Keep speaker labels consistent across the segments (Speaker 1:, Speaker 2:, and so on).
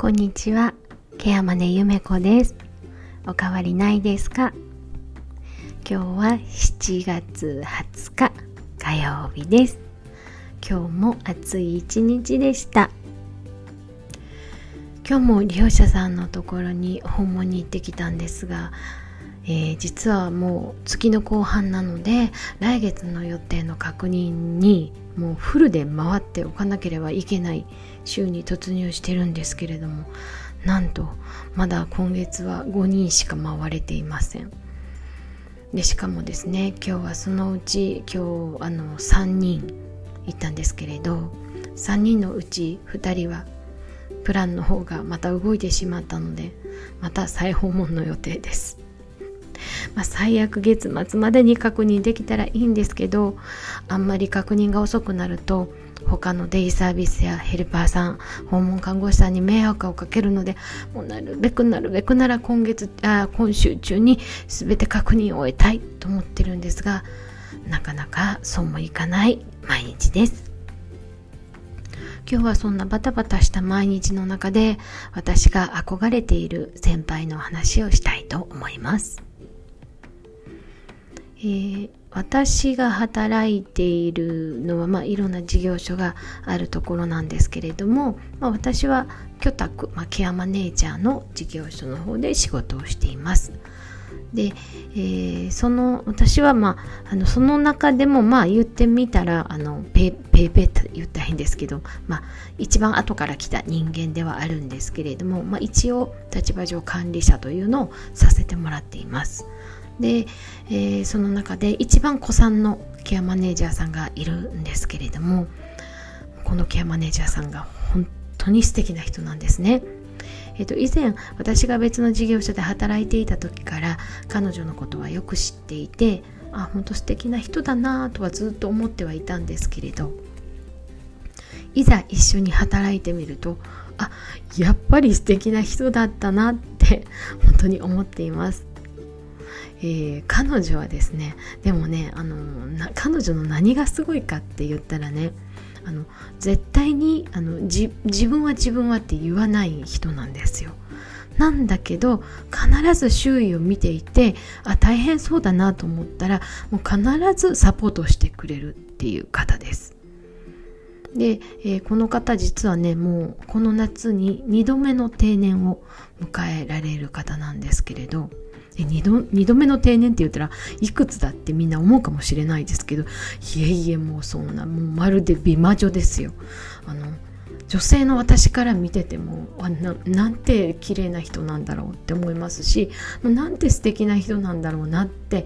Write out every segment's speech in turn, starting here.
Speaker 1: こんにちは、ケアマネゆめこです。おかわりないですか？今日は7月20日火曜日です。今日も暑い一日でした。今日も利用者さんのところに訪問に行ってきたんですが、えー、実はもう月の後半なので来月の予定の確認にもうフルで回っておかなければいけない週に突入してるんですけれどもなんとまだ今月は5人しか回れていません。でしかもですね今日はそのうち今日あの3人行ったんですけれど3人のうち2人はプランの方がまた動いてしまったのでまた再訪問の予定です。まあ、最悪月末までに確認できたらいいんですけどあんまり確認が遅くなると他のデイサービスやヘルパーさん訪問看護師さんに迷惑をかけるのでもうなるべくなるべくなら今月あ今週中に全て確認を終えたいと思ってるんですがなかなかそうもいかない毎日です。今日はそんなバタバタした毎日の中で私が憧れている先輩の話をしたいと思います。えー、私が働いているのは、まあ、いろんな事業所があるところなんですけれども、まあ、私は居宅、まあ、ケアマネージャーの事業所の方で仕事をしています。で、えー、その私は、まあ、あのその中でもまあ言ってみたらあのペペイペイって言ったらいいんですけど、まあ、一番後から来た人間ではあるんですけれども、まあ、一応立場上管理者というのをさせてもらっています。で、えー、その中で一番古参のケアマネージャーさんがいるんですけれどもこのケアマネージャーさんが本当に素敵な人なんですね。えー、と以前私が別の事業所で働いていた時から彼女のことはよく知っていてあ本当素敵な人だなとはずっと思ってはいたんですけれどいざ一緒に働いてみるとあやっぱり素敵な人だったなって本当に思っていますえー、彼女はですねでもねあの彼女の何がすごいかって言ったらねあの絶対にあの自分は自分はって言わない人なんですよ。なんだけど必ず周囲を見ていてあ大変そうだなと思ったらもう必ずサポートしてくれるっていう方です。で、えー、この方実はねもうこの夏に2度目の定年を迎えられる方なんですけれどで2度 ,2 度目の定年って言ったらいくつだってみんな思うかもしれないですけどいえいえもうそんなもうまるで美魔女ですよ。あの女性の私から見ててもあななんて綺麗な人なんだろうって思いますしなんて素敵な人なんだろうなって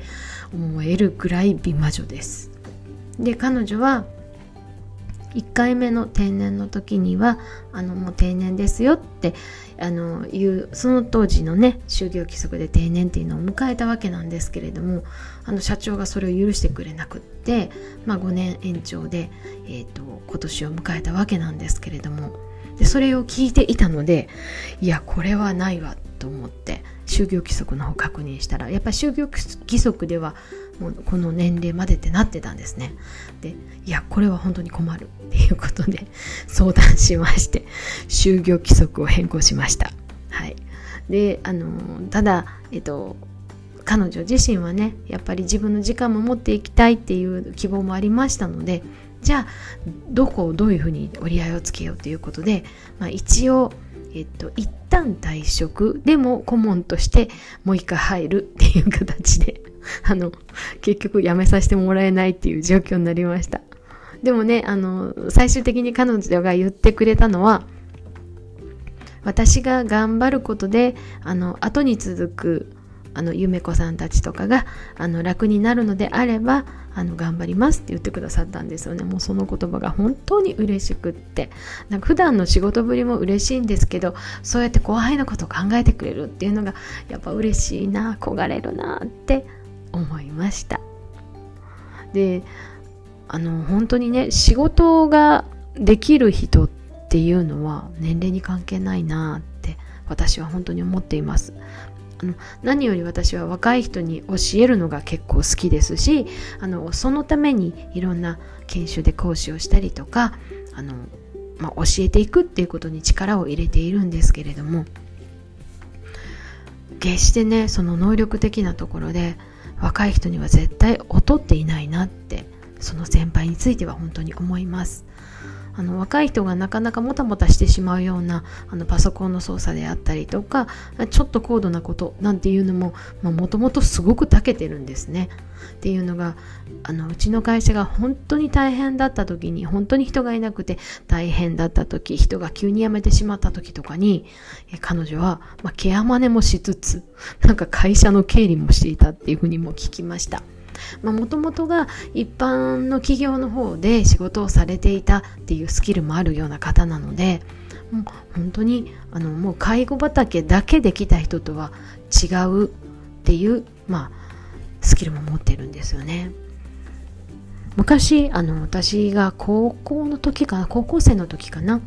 Speaker 1: 思えるぐらい美魔女です。で彼女は1回目の定年の時にはあのもう定年ですよってあのいうその当時のね就業規則で定年っていうのを迎えたわけなんですけれどもあの社長がそれを許してくれなくって、まあ、5年延長で、えーと、今年を迎えたわけなんですけれども。でそれを聞いていたのでいやこれはないわと思って就業規則の方確認したらやっぱり就業規則ではこの年齢までってなってたんですね。でいやこれは本当に困るっていうことで 相談しまして就業規則を変更しました。はい。であのただえっと彼女自身はねやっぱり自分の時間も持っていきたいっていう希望もありましたのでじゃあどこをどういうふうに折り合いをつけようということで、まあ、一応えっと、一旦退職でも顧問としてもう一回入るっていう形で あの、結局辞めさせてもらえないっていう状況になりました。でもね、あの、最終的に彼女が言ってくれたのは、私が頑張ることで、あの、後に続く、あの、ゆめこさんたちとかが、あの、楽になるのであれば、あの、頑張りますって言ってくださったんですよね。もうその言葉が本当に嬉しくって。なんか普段の仕事ぶりも嬉しいんですけど、そうやって後輩のことを考えてくれるっていうのが、やっぱ嬉しいな、焦れるなって思いましたであの本当にね仕事ができる人っていうのは年齢に関係ないなって私は本当に思っていますあの何より私は若い人に教えるのが結構好きですしあのそのためにいろんな研修で講師をしたりとかあのまあ、教えていくっていうことに力を入れているんですけれども決してねその能力的なところで若い人には絶対劣っていないなってその先輩については本当に思います。あの若い人がなかなかもたもたしてしまうようなあのパソコンの操作であったりとかちょっと高度なことなんていうのももともとすごく長けてるんですね。っていうのがあのうちの会社が本当に大変だった時に本当に人がいなくて大変だった時人が急に辞めてしまった時とかに彼女は、まあ、ケアマネもしつつなんか会社の経理もしていたっていうふうにも聞きました。もともとが一般の企業の方で仕事をされていたっていうスキルもあるような方なのでもう本当にあのもう介護畑だけで来た人とは違うっていう、まあ、スキルも持ってるんですよね。昔あの私が高校の時かな高校生の時かな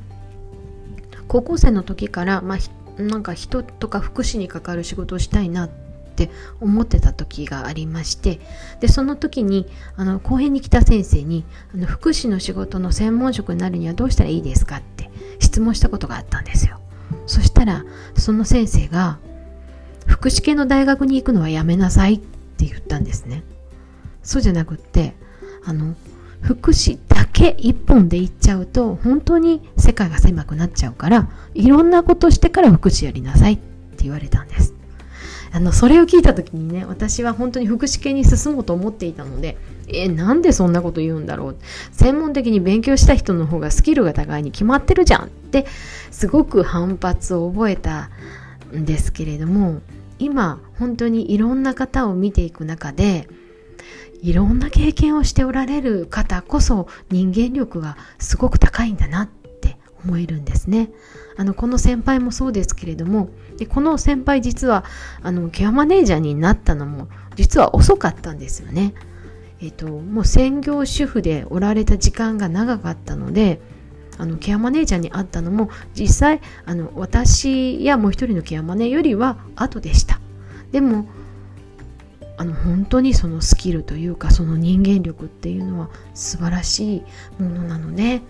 Speaker 1: 高校生の時から、まあ、なんか人とか福祉に関わる仕事をしたいなってって思ってた時がありましてでその時にあの後編に来た先生にあの福祉の仕事の専門職になるにはどうしたらいいですかって質問したことがあったんですよ。そしたらその先生が福祉系の大学に行くのはやめなさいって言ったんですね。そうじゃなくってあの福祉だけ一本で行っちゃうと本当に世界が狭くなっちゃうからいろんなことしてから福祉やりなさいって言われたんです。あのそれを聞いた時にね私は本当に福祉系に進もうと思っていたのでえなんでそんなこと言うんだろう専門的に勉強した人の方がスキルが高いに決まってるじゃんってすごく反発を覚えたんですけれども今本当にいろんな方を見ていく中でいろんな経験をしておられる方こそ人間力がすごく高いんだなって思えるんですね。あのこの先輩もそうですけれどもでこの先輩実はあのケアマネージャーになったのも実は遅かったんですよね。えっ、ともう専業主婦でおられた時間が長かったのであのケアマネージャーに会ったのも実際あの私やもう一人のケアマネよりは後でした。でもあの本当にそのスキルというかその人間力っていうのは素晴らしいものなので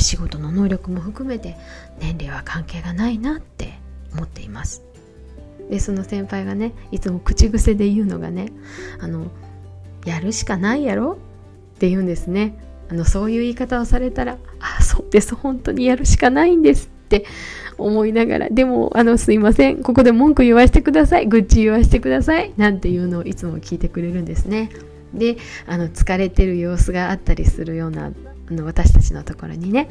Speaker 1: 仕事の能力も含めて年齢は関係がないなって思っています。でその先輩がねいつも口癖で言うのがねあのやるしかないやろ？って言うんですね。あのそういう言い方をされたらあそうです本当にやるしかないんですって思いながらでもあのすいませんここで文句言わせてください愚痴言わせてくださいなんていうのをいつも聞いてくれるんですね。であの疲れてる様子があったりするようなあの私たちのところにね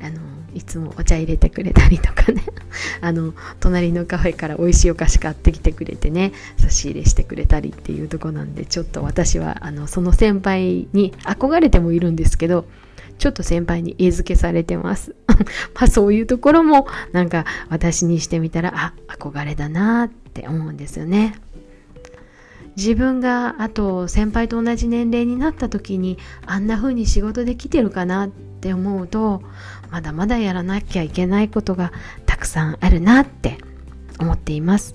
Speaker 1: あのいつもお茶入れてくれたりとかね あの隣のカフェから美味しいお菓子買ってきてくれてね差し入れしてくれたりっていうとこなんでちょっと私はあのその先輩に憧れてもいるんですけどちょっと先輩に餌付けされてます まあそういうところもなんか私にしてみたらあ憧れだなって思うんですよね。自分があと先輩と同じ年齢になった時にあんな風に仕事できてるかなって思うとまだまだやらなきゃいけないことがたくさんあるなって思っています。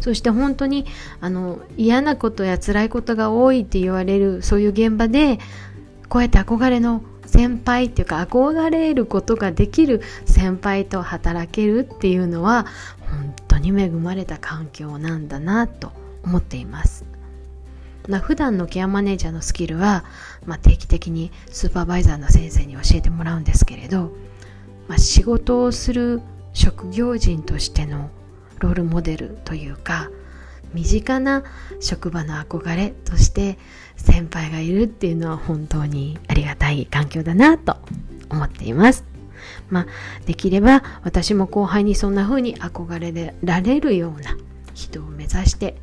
Speaker 1: そして本当にあの嫌なことや辛いことが多いって言われるそういう現場でこうやって憧れの先輩っていうか憧れることができる先輩と働けるっていうのは本当に恵まれた環境なんだなと思っています。まあ、普段のケアマネージャーのスキルは、まあ、定期的にスーパーバイザーの先生に教えてもらうんですけれど、まあ、仕事をする職業人としてのロールモデルというか身近な職場の憧れとして先輩がいるっていうのは本当にありがたい環境だなと思っています。まあ、できれば私も後輩にそんな風に憧れられるような人を目指して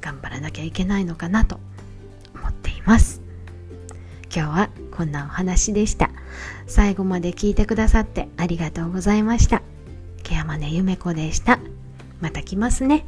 Speaker 1: 頑張らなきゃいけないのかなと思っています。今日はこんなお話でした。最後まで聞いてくださってありがとうございました。ケアマネゆめこでした。また来ますね。